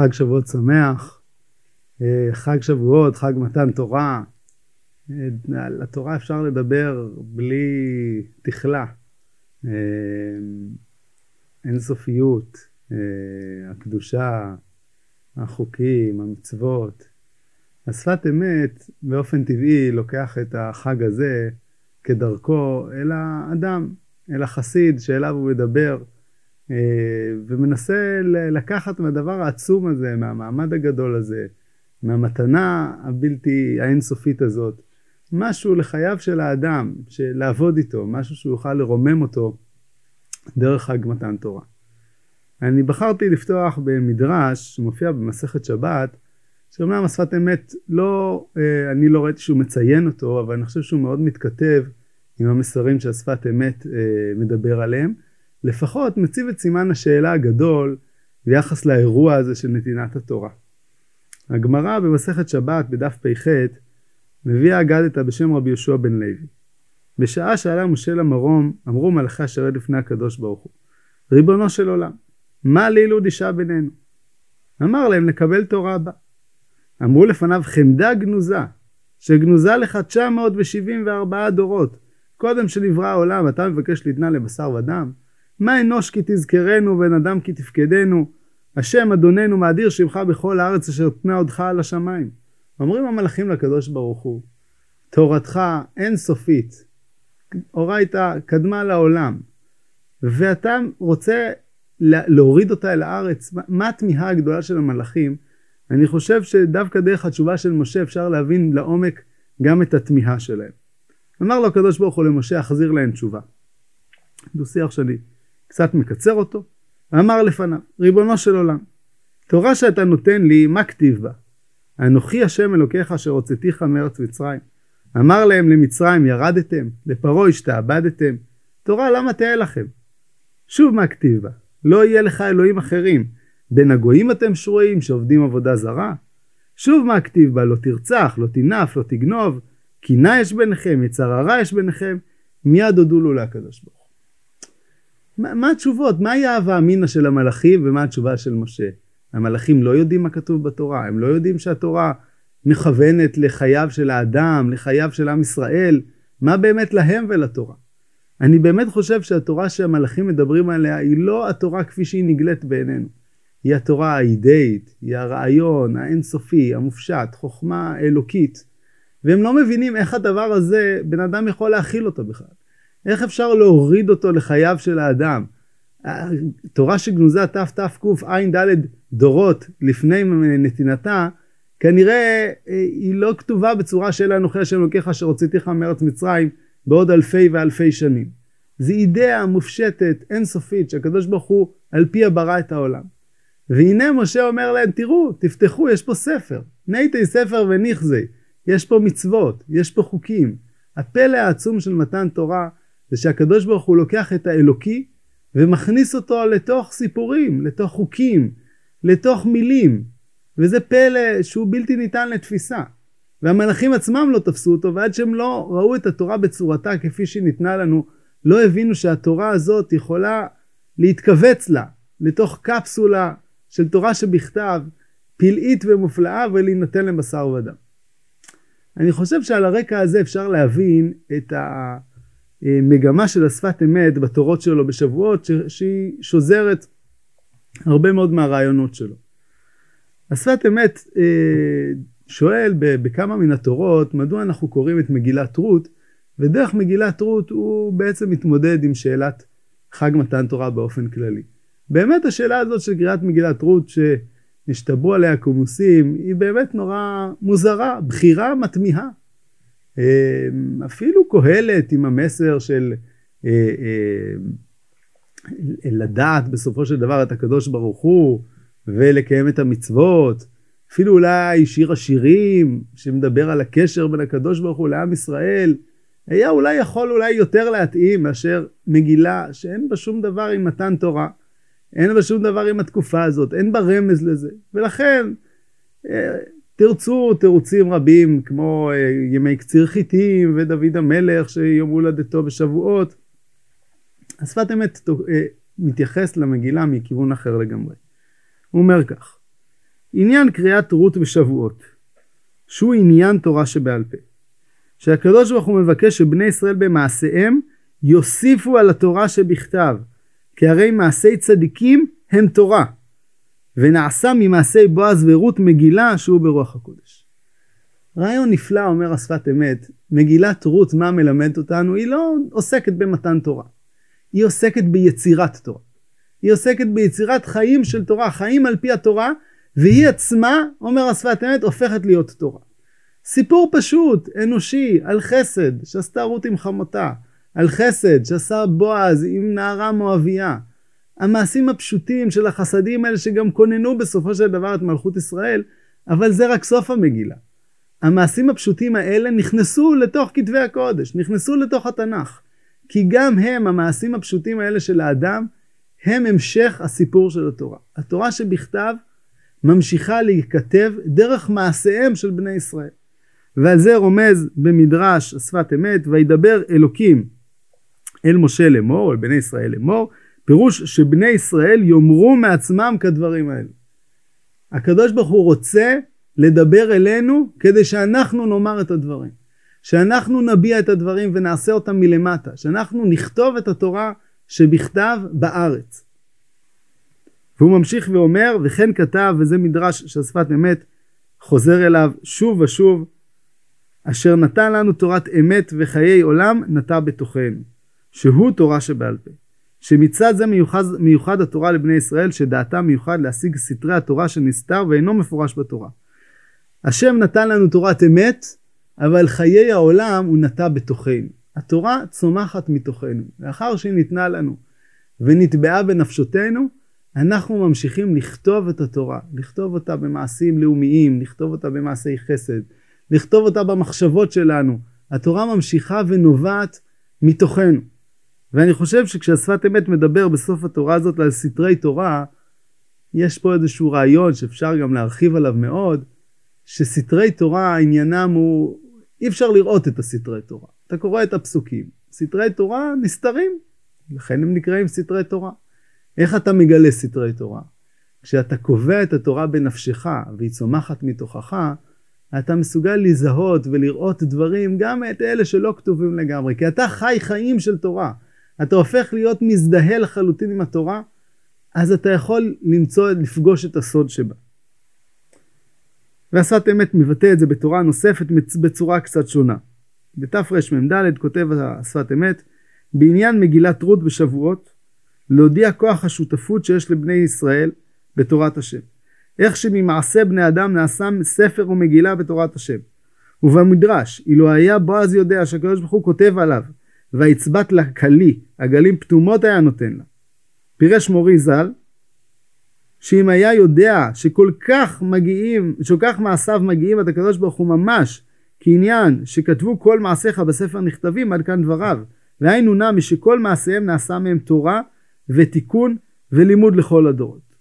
חג שבועות שמח, אה, חג שבועות, חג מתן תורה. אה, על התורה אפשר לדבר בלי תכלה. אה, אינסופיות, הקדושה, החוקים, המצוות. השפת אמת באופן טבעי לוקח את החג הזה כדרכו אל האדם, אל החסיד שאליו הוא מדבר. אה, ומנסה לקחת מהדבר העצום הזה, מהמעמד הגדול הזה, מהמתנה הבלתי האינסופית הזאת, משהו לחייו של האדם, לעבוד איתו, משהו שהוא יוכל לרומם אותו דרך חג מתן תורה. אני בחרתי לפתוח במדרש שמופיע במסכת שבת, שאומנם השפת אמת לא, אה, אני לא ראיתי שהוא מציין אותו, אבל אני חושב שהוא מאוד מתכתב עם המסרים שהשפת אמת אה, מדבר עליהם. לפחות מציב את סימן השאלה הגדול ביחס לאירוע הזה של נתינת התורה. הגמרא במסכת שבת בדף פ"ח מביאה אגדתא בשם רבי יהושע בן לוי. בשעה שעלה משה למרום אמרו מלאכי השרת לפני הקדוש ברוך הוא ריבונו של עולם מה לילוד אישה בינינו? אמר להם לקבל תורה בה. אמרו לפניו חמדה גנוזה שגנוזה לך 974 דורות קודם שנברא העולם אתה מבקש לתנה לבשר ודם מה אנוש כי תזכרנו ובן אדם כי תפקדנו? השם אדוננו מאדיר שמך בכל הארץ אשר תנה עודך על השמיים. אומרים המלאכים לקדוש ברוך הוא תורתך אין סופית אורייתא קדמה לעולם ואתה רוצה להוריד אותה אל הארץ? מה התמיהה הגדולה של המלאכים? אני חושב שדווקא דרך התשובה של משה אפשר להבין לעומק גם את התמיהה שלהם. אמר לו הקדוש ברוך הוא למשה החזיר להם תשובה. דו שיח שלי קצת מקצר אותו, ואמר לפניו, ריבונו של עולם, תורה שאתה נותן לי, מה כתיב בה? אנוכי השם אלוקיך אשר הוצאתיך מארץ מצרים. אמר להם למצרים ירדתם, לפרעה השתעבדתם, תורה למה תהיה לכם? שוב מה כתיב בה? לא יהיה לך אלוהים אחרים, בין הגויים אתם שרויים שעובדים עבודה זרה? שוב מה כתיב בה? לא תרצח, לא תנף, לא תגנוב, קינה יש ביניכם, יצר הרע יש ביניכם, מיד הודו לו לקדוש ברוך מה, מה התשובות? מהי ההווה אמינא של המלאכים ומה התשובה של משה? המלאכים לא יודעים מה כתוב בתורה, הם לא יודעים שהתורה מכוונת לחייו של האדם, לחייו של עם ישראל, מה באמת להם ולתורה. אני באמת חושב שהתורה שהמלאכים מדברים עליה היא לא התורה כפי שהיא נגלית בעינינו. היא התורה האידאית, היא הרעיון האינסופי, המופשט, חוכמה אלוקית. והם לא מבינים איך הדבר הזה, בן אדם יכול להכיל אותו בכלל. איך אפשר להוריד אותו לחייו של האדם? תורה שגנוזה תתקע"ד דורות לפני נתינתה, כנראה אה, היא לא כתובה בצורה של אנוכי השם אלוקיך אשר הוצאתיך מארץ מצרים בעוד אלפי ואלפי שנים. זו אידאה מופשטת, אינסופית, שהקדוש ברוך הוא על פיה ברא את העולם. והנה משה אומר להם, תראו, תפתחו, יש פה ספר. נייתי ספר ונכזי. יש פה מצוות, יש פה חוקים. הפלא העצום של מתן תורה זה שהקדוש ברוך הוא לוקח את האלוקי ומכניס אותו לתוך סיפורים, לתוך חוקים, לתוך מילים, וזה פלא שהוא בלתי ניתן לתפיסה. והמלאכים עצמם לא תפסו אותו, ועד שהם לא ראו את התורה בצורתה כפי שהיא ניתנה לנו, לא הבינו שהתורה הזאת יכולה להתכווץ לה לתוך קפסולה של תורה שבכתב, פלאית ומופלאה, ולהינתן לבשר ודם. אני חושב שעל הרקע הזה אפשר להבין את ה... מגמה של השפת אמת בתורות שלו בשבועות שהיא שוזרת הרבה מאוד מהרעיונות שלו. השפת אמת אה, שואל בכמה מן התורות מדוע אנחנו קוראים את מגילת רות ודרך מגילת רות הוא בעצם מתמודד עם שאלת חג מתן תורה באופן כללי. באמת השאלה הזאת של קריאת מגילת רות שנשתברו עליה קומוסים היא באמת נורא מוזרה, בחירה מתמיהה. אמ, אפילו קהלת עם המסר של אה, אה, לדעת בסופו של דבר את הקדוש ברוך הוא ולקיים את המצוות, אפילו אולי שיר השירים שמדבר על הקשר בין הקדוש ברוך הוא לעם ישראל, היה אולי יכול אולי יותר להתאים מאשר מגילה שאין בה שום דבר עם מתן תורה, אין בה שום דבר עם התקופה הזאת, אין בה רמז לזה, ולכן אה, תרצו תירוצים רבים כמו אה, ימי קציר חיטים ודוד המלך שיום הולדתו בשבועות. השפת אמת אה, מתייחס למגילה מכיוון אחר לגמרי. הוא אומר כך: עניין קריאת רות ושבועות, שהוא עניין תורה שבעל פה. שהקדוש ברוך הוא מבקש שבני ישראל במעשיהם יוסיפו על התורה שבכתב, כי הרי מעשי צדיקים הם תורה, ונעשה ממעשי בועז ורות מגילה שהוא ברוח הקודש. רעיון נפלא אומר השפת אמת, מגילת רות מה מלמדת אותנו? היא לא עוסקת במתן תורה, היא עוסקת ביצירת תורה. היא עוסקת ביצירת חיים של תורה, חיים על פי התורה, והיא עצמה, אומר השפת אמת, הופכת להיות תורה. סיפור פשוט, אנושי, על חסד, שעשתה רות עם חמותה, על חסד שעשה בועז עם נערה מואביה. המעשים הפשוטים של החסדים האלה שגם כוננו בסופו של דבר את מלכות ישראל, אבל זה רק סוף המגילה. המעשים הפשוטים האלה נכנסו לתוך כתבי הקודש, נכנסו לתוך התנ"ך. כי גם הם, המעשים הפשוטים האלה של האדם, הם המשך הסיפור של התורה. התורה שבכתב ממשיכה להיכתב דרך מעשיהם של בני ישראל. ועל זה רומז במדרש שפת אמת, וידבר אלוקים אל משה לאמור, אל בני ישראל לאמור, פירוש שבני ישראל יאמרו מעצמם כדברים האלה. הקדוש ברוך הוא רוצה לדבר אלינו כדי שאנחנו נאמר את הדברים. שאנחנו נביע את הדברים ונעשה אותם מלמטה. שאנחנו נכתוב את התורה שבכתב בארץ. והוא ממשיך ואומר, וכן כתב, וזה מדרש שהשפת אמת חוזר אליו שוב ושוב, אשר נתן לנו תורת אמת וחיי עולם נטע בתוכנו, שהוא תורה שבעל פה. שמצד זה מיוחד, מיוחד התורה לבני ישראל, שדעתם מיוחד להשיג סתרי התורה שנסתר ואינו מפורש בתורה. השם נתן לנו תורת אמת, אבל חיי העולם הוא נטע בתוכנו. התורה צומחת מתוכנו. לאחר שהיא ניתנה לנו ונטבעה בנפשותנו, אנחנו ממשיכים לכתוב את התורה, לכתוב אותה במעשים לאומיים, לכתוב אותה במעשי חסד, לכתוב אותה במחשבות שלנו. התורה ממשיכה ונובעת מתוכנו. ואני חושב שכשהשפת אמת מדבר בסוף התורה הזאת על סתרי תורה, יש פה איזשהו רעיון שאפשר גם להרחיב עליו מאוד, שסתרי תורה עניינם הוא, אי אפשר לראות את הסתרי תורה. אתה קורא את הפסוקים, סתרי תורה נסתרים, לכן הם נקראים סתרי תורה. איך אתה מגלה סתרי תורה? כשאתה קובע את התורה בנפשך והיא צומחת מתוכך, אתה מסוגל לזהות ולראות דברים, גם את אלה שלא כתובים לגמרי, כי אתה חי חיים של תורה. אתה הופך להיות מזדהה לחלוטין עם התורה, אז אתה יכול למצוא, לפגוש את הסוד שבה. והשפת אמת מבטא את זה בתורה נוספת בצורה קצת שונה. בתרמ"ד כותב השפת אמת, בעניין מגילת רות בשבועות, להודיע כוח השותפות שיש לבני ישראל בתורת השם. איך שממעשה בני אדם נעשה ספר ומגילה בתורת השם. ובמדרש, אילו היה בועז יודע שהקדוש ברוך הוא כותב עליו, ויצבט לה כלי, הגלים פתומות היה נותן לה. פירש מורי ז"ל, שאם היה יודע שכל כך מגיעים, שכל כך מעשיו מגיעים עד הקדוש ברוך הוא ממש כעניין שכתבו כל מעשיך בספר נכתבים עד כאן דבריו. והיינו נמי שכל מעשיהם נעשה מהם תורה ותיקון ולימוד לכל הדורות.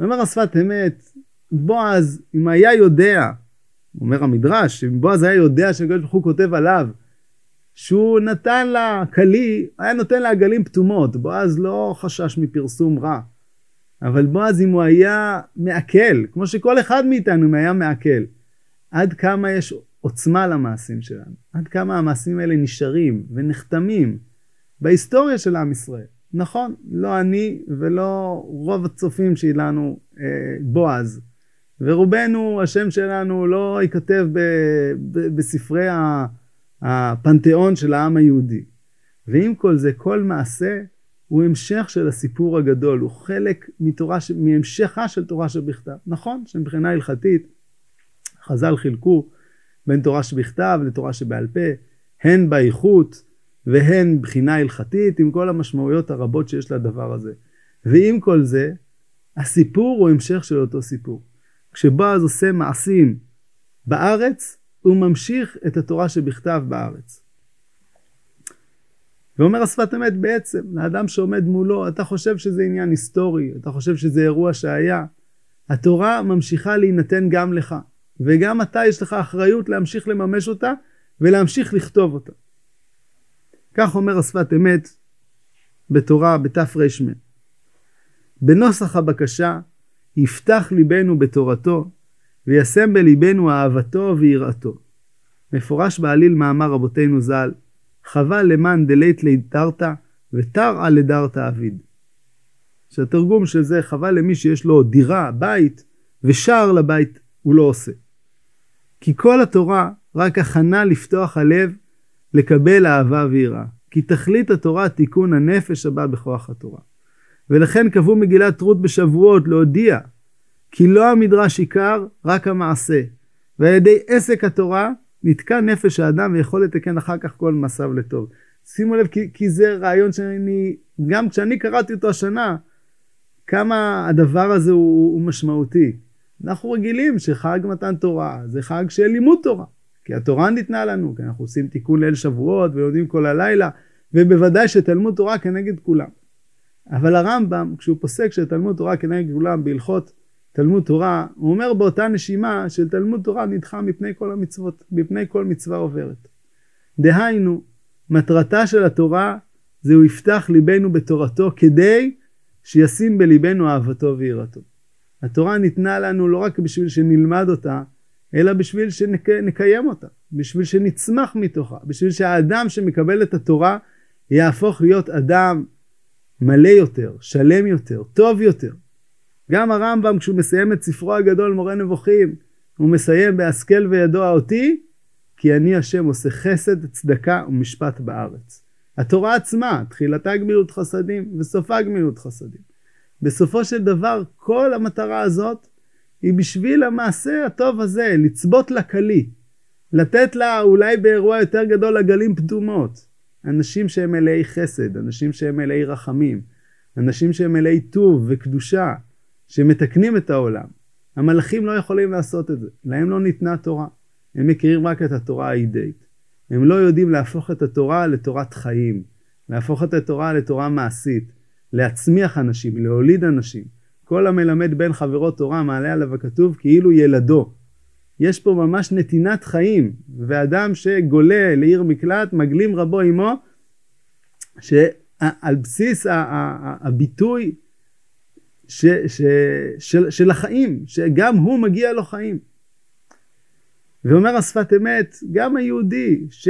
אומר השפת אמת, בועז, אם היה יודע, אומר המדרש, אם בועז היה יודע שהקדוש ברוך הוא כותב עליו, שהוא נתן לה כלי, היה נותן לה עגלים פתומות, בועז לא חשש מפרסום רע. אבל בועז אם הוא היה מעכל, כמו שכל אחד מאיתנו היה מעכל, עד כמה יש עוצמה למעשים שלנו, עד כמה המעשים האלה נשארים ונחתמים בהיסטוריה של עם ישראל. נכון, לא אני ולא רוב הצופים שלנו אה, בועז, ורובנו, השם שלנו לא ייכתב ב, ב, בספרי הפנתיאון של העם היהודי. ועם כל זה, כל מעשה הוא המשך של הסיפור הגדול, הוא חלק מתורה, מהמשכה של תורה שבכתב. נכון שמבחינה הלכתית חז"ל חילקו בין תורה שבכתב לתורה שבעל פה, הן באיכות והן בחינה הלכתית, עם כל המשמעויות הרבות שיש לדבר הזה. ועם כל זה, הסיפור הוא המשך של אותו סיפור. כשבועז עושה מעשים בארץ, הוא ממשיך את התורה שבכתב בארץ. ואומר השפת אמת בעצם, לאדם שעומד מולו, אתה חושב שזה עניין היסטורי, אתה חושב שזה אירוע שהיה, התורה ממשיכה להינתן גם לך, וגם אתה יש לך אחריות להמשיך לממש אותה ולהמשיך לכתוב אותה. כך אומר השפת אמת בתורה בתר"מ. בנוסח הבקשה יפתח ליבנו בתורתו, וישם בליבנו אהבתו ויראתו. מפורש בעליל מאמר רבותינו ז"ל, חבל למען דלית לידרתא, ותרעא לדרתא אביד. שהתרגום של זה חבל למי שיש לו דירה, בית, ושער לבית הוא לא עושה. כי כל התורה רק הכנה לפתוח הלב לקבל אהבה ויראה. כי תכלית התורה תיקון הנפש הבא בכוח התורה. ולכן קבעו מגילת רות בשבועות להודיע כי לא המדרש עיקר, רק המעשה. ועל ידי עסק התורה נתקע נפש האדם ויכול לתקן אחר כך כל מעשיו לטוב. שימו לב, כי, כי זה רעיון שאני, גם כשאני קראתי אותו השנה, כמה הדבר הזה הוא, הוא משמעותי. אנחנו רגילים שחג מתן תורה זה חג של לימוד תורה. כי התורה ניתנה לנו, כי אנחנו עושים תיקון ליל שבועות ולומדים כל הלילה, ובוודאי שתלמוד תורה כנגד כולם. אבל הרמב"ם, כשהוא פוסק שתלמוד תורה כנגד כולם בהלכות תלמוד תורה, הוא אומר באותה נשימה שתלמוד תורה נדחה מפני כל המצוות, מפני כל מצווה עוברת. דהיינו, מטרתה של התורה זה הוא יפתח ליבנו בתורתו כדי שישים בליבנו אהבתו ויראתו. התורה ניתנה לנו לא רק בשביל שנלמד אותה, אלא בשביל שנקיים אותה, בשביל שנצמח מתוכה, בשביל שהאדם שמקבל את התורה יהפוך להיות אדם מלא יותר, שלם יותר, טוב יותר. גם הרמב"ם כשהוא מסיים את ספרו הגדול מורה נבוכים, הוא מסיים בהשכל וידוע אותי, כי אני השם עושה חסד, צדקה ומשפט בארץ. התורה עצמה, תחילתה גמילות חסדים וסופה גמילות חסדים. בסופו של דבר כל המטרה הזאת היא בשביל המעשה הטוב הזה, לצבות לה כלי. לתת לה אולי באירוע יותר גדול עגלים פדומות. אנשים שהם מלאי חסד, אנשים שהם מלאי רחמים, אנשים שהם מלאי טוב וקדושה, שמתקנים את העולם. המלאכים לא יכולים לעשות את זה, להם לא ניתנה תורה. הם מכירים רק את התורה האידאית. הם לא יודעים להפוך את התורה לתורת חיים, להפוך את התורה לתורה מעשית, להצמיח אנשים, להוליד אנשים. כל המלמד בן חברו תורה מעלה עליו הכתוב כאילו ילדו. יש פה ממש נתינת חיים, ואדם שגולה לעיר מקלט, מגלים רבו עמו, שעל בסיס הביטוי ש, ש, של, של החיים, שגם הוא מגיע לו חיים. ואומר השפת אמת, גם היהודי ש,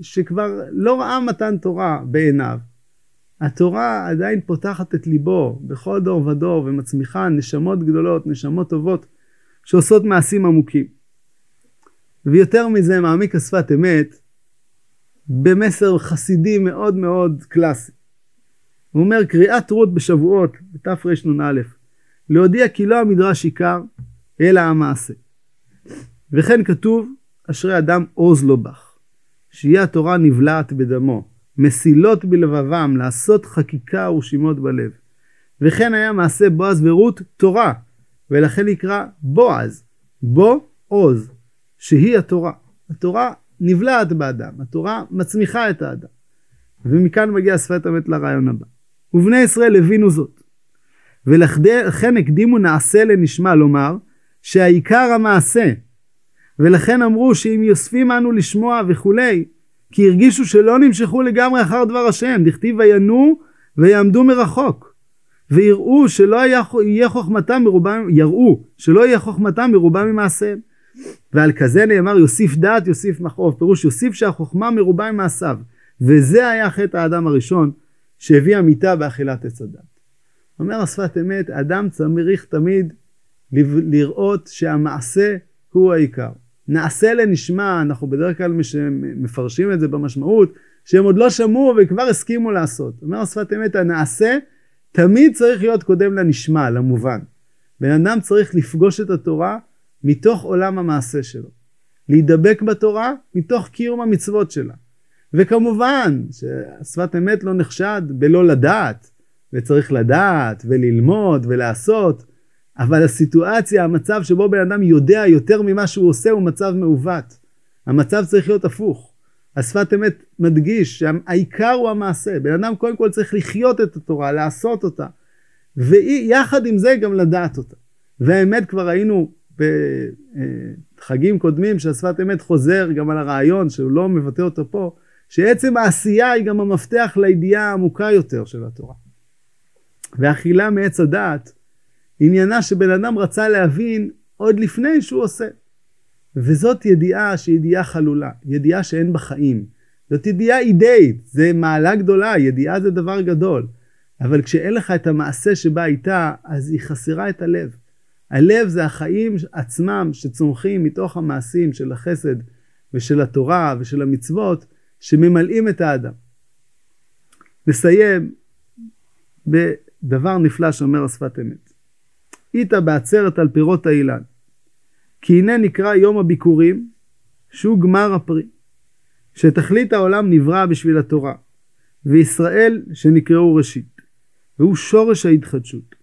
שכבר לא ראה מתן תורה בעיניו, התורה עדיין פותחת את ליבו בכל דור ודור ומצמיחה נשמות גדולות, נשמות טובות, שעושות מעשים עמוקים. ויותר מזה מעמיק השפת אמת במסר חסידי מאוד מאוד קלאסי. הוא אומר קריאת רות בשבועות, בתרנ"א, להודיע כי לא המדרש עיקר, אלא המעשה. וכן כתוב, אשרי אדם עוז לו בך, שיהיה התורה נבלעת בדמו, מסילות בלבבם, לעשות חקיקה ורשימות בלב. וכן היה מעשה בועז ורות תורה, ולכן נקרא בועז, בו עוז, שהיא התורה. התורה נבלעת באדם, התורה מצמיחה את האדם. ומכאן מגיע שפת אמת לרעיון הבא. ובני ישראל הבינו זאת. ולכן הקדימו נעשה לנשמע לומר שהעיקר המעשה. ולכן אמרו שאם יוספים אנו לשמוע וכולי, כי הרגישו שלא נמשכו לגמרי אחר דבר השם, דכתיב וינו ויעמדו מרחוק. ויראו שלא יהיה חוכמתם מרובה, יראו שלא יהיה חוכמתם מרובה ממעשיהם. ועל כזה נאמר יוסיף דעת יוסיף מכאוב, פירוש יוסיף שהחוכמה מרובה ממעשיו. וזה היה חטא האדם הראשון שהביא המיטה באכילת עץ הדת. אומר השפת אמת, אדם צריך תמיד לראות שהמעשה הוא העיקר. נעשה לנשמע, אנחנו בדרך כלל מפרשים את זה במשמעות, שהם עוד לא שמעו וכבר הסכימו לעשות. אומר השפת אמת, הנעשה תמיד צריך להיות קודם לנשמע, למובן. בן אדם צריך לפגוש את התורה מתוך עולם המעשה שלו. להידבק בתורה מתוך קיום המצוות שלה. וכמובן ששפת אמת לא נחשד בלא לדעת, וצריך לדעת וללמוד ולעשות, אבל הסיטואציה, המצב שבו בן אדם יודע יותר ממה שהוא עושה הוא מצב מעוות. המצב צריך להיות הפוך. השפת אמת מדגיש שהעיקר הוא המעשה. בן אדם קודם כל צריך לחיות את התורה, לעשות אותה, ויחד עם זה גם לדעת אותה. והאמת כבר ראינו בחגים קודמים שהשפת אמת חוזר גם על הרעיון שהוא לא מבטא אותו פה, שעצם העשייה היא גם המפתח לידיעה העמוקה יותר של התורה. ואכילה מעץ הדעת עניינה שבן אדם רצה להבין עוד לפני שהוא עושה. וזאת ידיעה שהיא ידיעה חלולה, ידיעה שאין בה חיים. זאת ידיעה אידאית, זה מעלה גדולה, ידיעה זה דבר גדול. אבל כשאין לך את המעשה שבא איתה, אז היא חסרה את הלב. הלב זה החיים עצמם שצומחים מתוך המעשים של החסד ושל התורה ושל המצוות שממלאים את האדם. נסיים בדבר נפלא שאומר השפת אמת. איתה בעצרת על פירות האילן. כי הנה נקרא יום הביקורים, שהוא גמר הפרי. שתכלית העולם נברא בשביל התורה, וישראל שנקראו ראשית. והוא שורש ההתחדשות,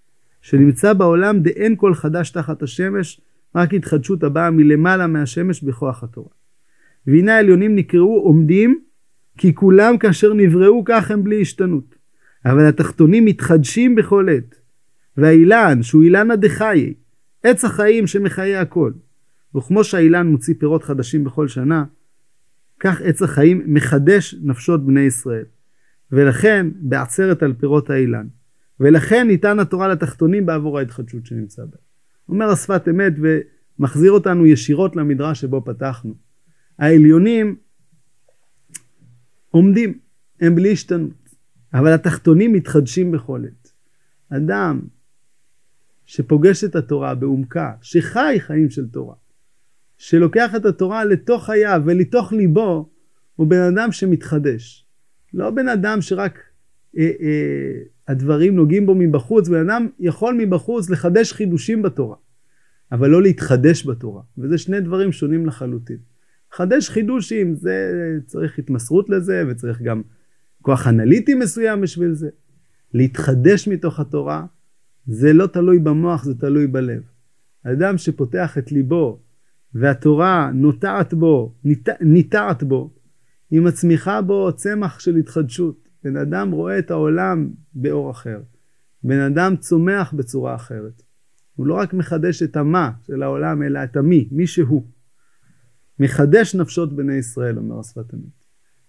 שנמצא בעולם דאין כל חדש תחת השמש, רק התחדשות הבאה מלמעלה מהשמש בכוח התורה. והנה העליונים נקראו עומדים, כי כולם כאשר נבראו כך הם בלי השתנות. אבל התחתונים מתחדשים בכל עת. והאילן, שהוא אילנה דחיי, עץ החיים שמחיה הכל. וכמו שהאילן מוציא פירות חדשים בכל שנה, כך עץ החיים מחדש נפשות בני ישראל. ולכן בעצרת על פירות האילן. ולכן ניתן התורה לתחתונים בעבור ההתחדשות שנמצא בה. אומר השפת אמת ומחזיר אותנו ישירות למדרש שבו פתחנו. העליונים עומדים, הם בלי השתנות, אבל התחתונים מתחדשים בכל עת. אדם שפוגש את התורה בעומקה, שחי חיים של תורה, שלוקח את התורה לתוך חייו ולתוך ליבו, הוא בן אדם שמתחדש. לא בן אדם שרק אה, אה, הדברים נוגעים בו מבחוץ, בן אדם יכול מבחוץ לחדש חידושים בתורה, אבל לא להתחדש בתורה, וזה שני דברים שונים לחלוטין. חדש חידושים, זה צריך התמסרות לזה, וצריך גם כוח אנליטי מסוים בשביל זה. להתחדש מתוך התורה, זה לא תלוי במוח, זה תלוי בלב. אדם שפותח את ליבו, והתורה נוטעת בו, ניטעת בו, היא מצמיחה בו צמח של התחדשות. בן אדם רואה את העולם באור אחר. בן אדם צומח בצורה אחרת. הוא לא רק מחדש את המה של העולם, אלא את המי, מי שהוא. מחדש נפשות בני ישראל, אומר השפת אמת.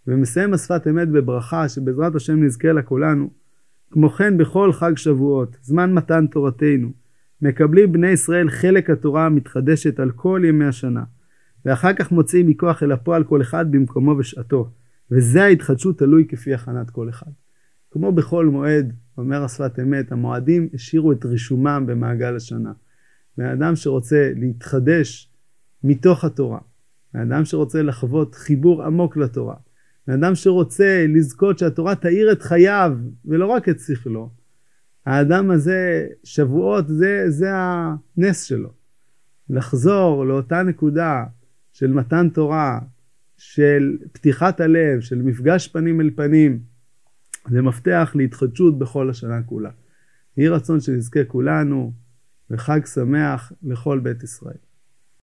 ומסיים השפת אמת בברכה שבעזרת השם נזכה לה כולנו. כמו כן בכל חג שבועות, זמן מתן תורתנו, מקבלים בני ישראל חלק התורה המתחדשת על כל ימי השנה, ואחר כך מוציאים מכוח אל הפועל כל אחד במקומו ושעתו, וזה ההתחדשות תלוי כפי הכנת כל אחד. כמו בכל מועד, אומר השפת אמת, המועדים השאירו את רישומם במעגל השנה. בן אדם שרוצה להתחדש מתוך התורה, בן אדם שרוצה לחוות חיבור עמוק לתורה, בן אדם שרוצה לזכות שהתורה תאיר את חייו ולא רק את שכלו, האדם הזה, שבועות, זה, זה הנס שלו. לחזור לאותה נקודה של מתן תורה, של פתיחת הלב, של מפגש פנים אל פנים, זה מפתח להתחדשות בכל השנה כולה. יהי רצון שנזכה כולנו, וחג שמח לכל בית ישראל.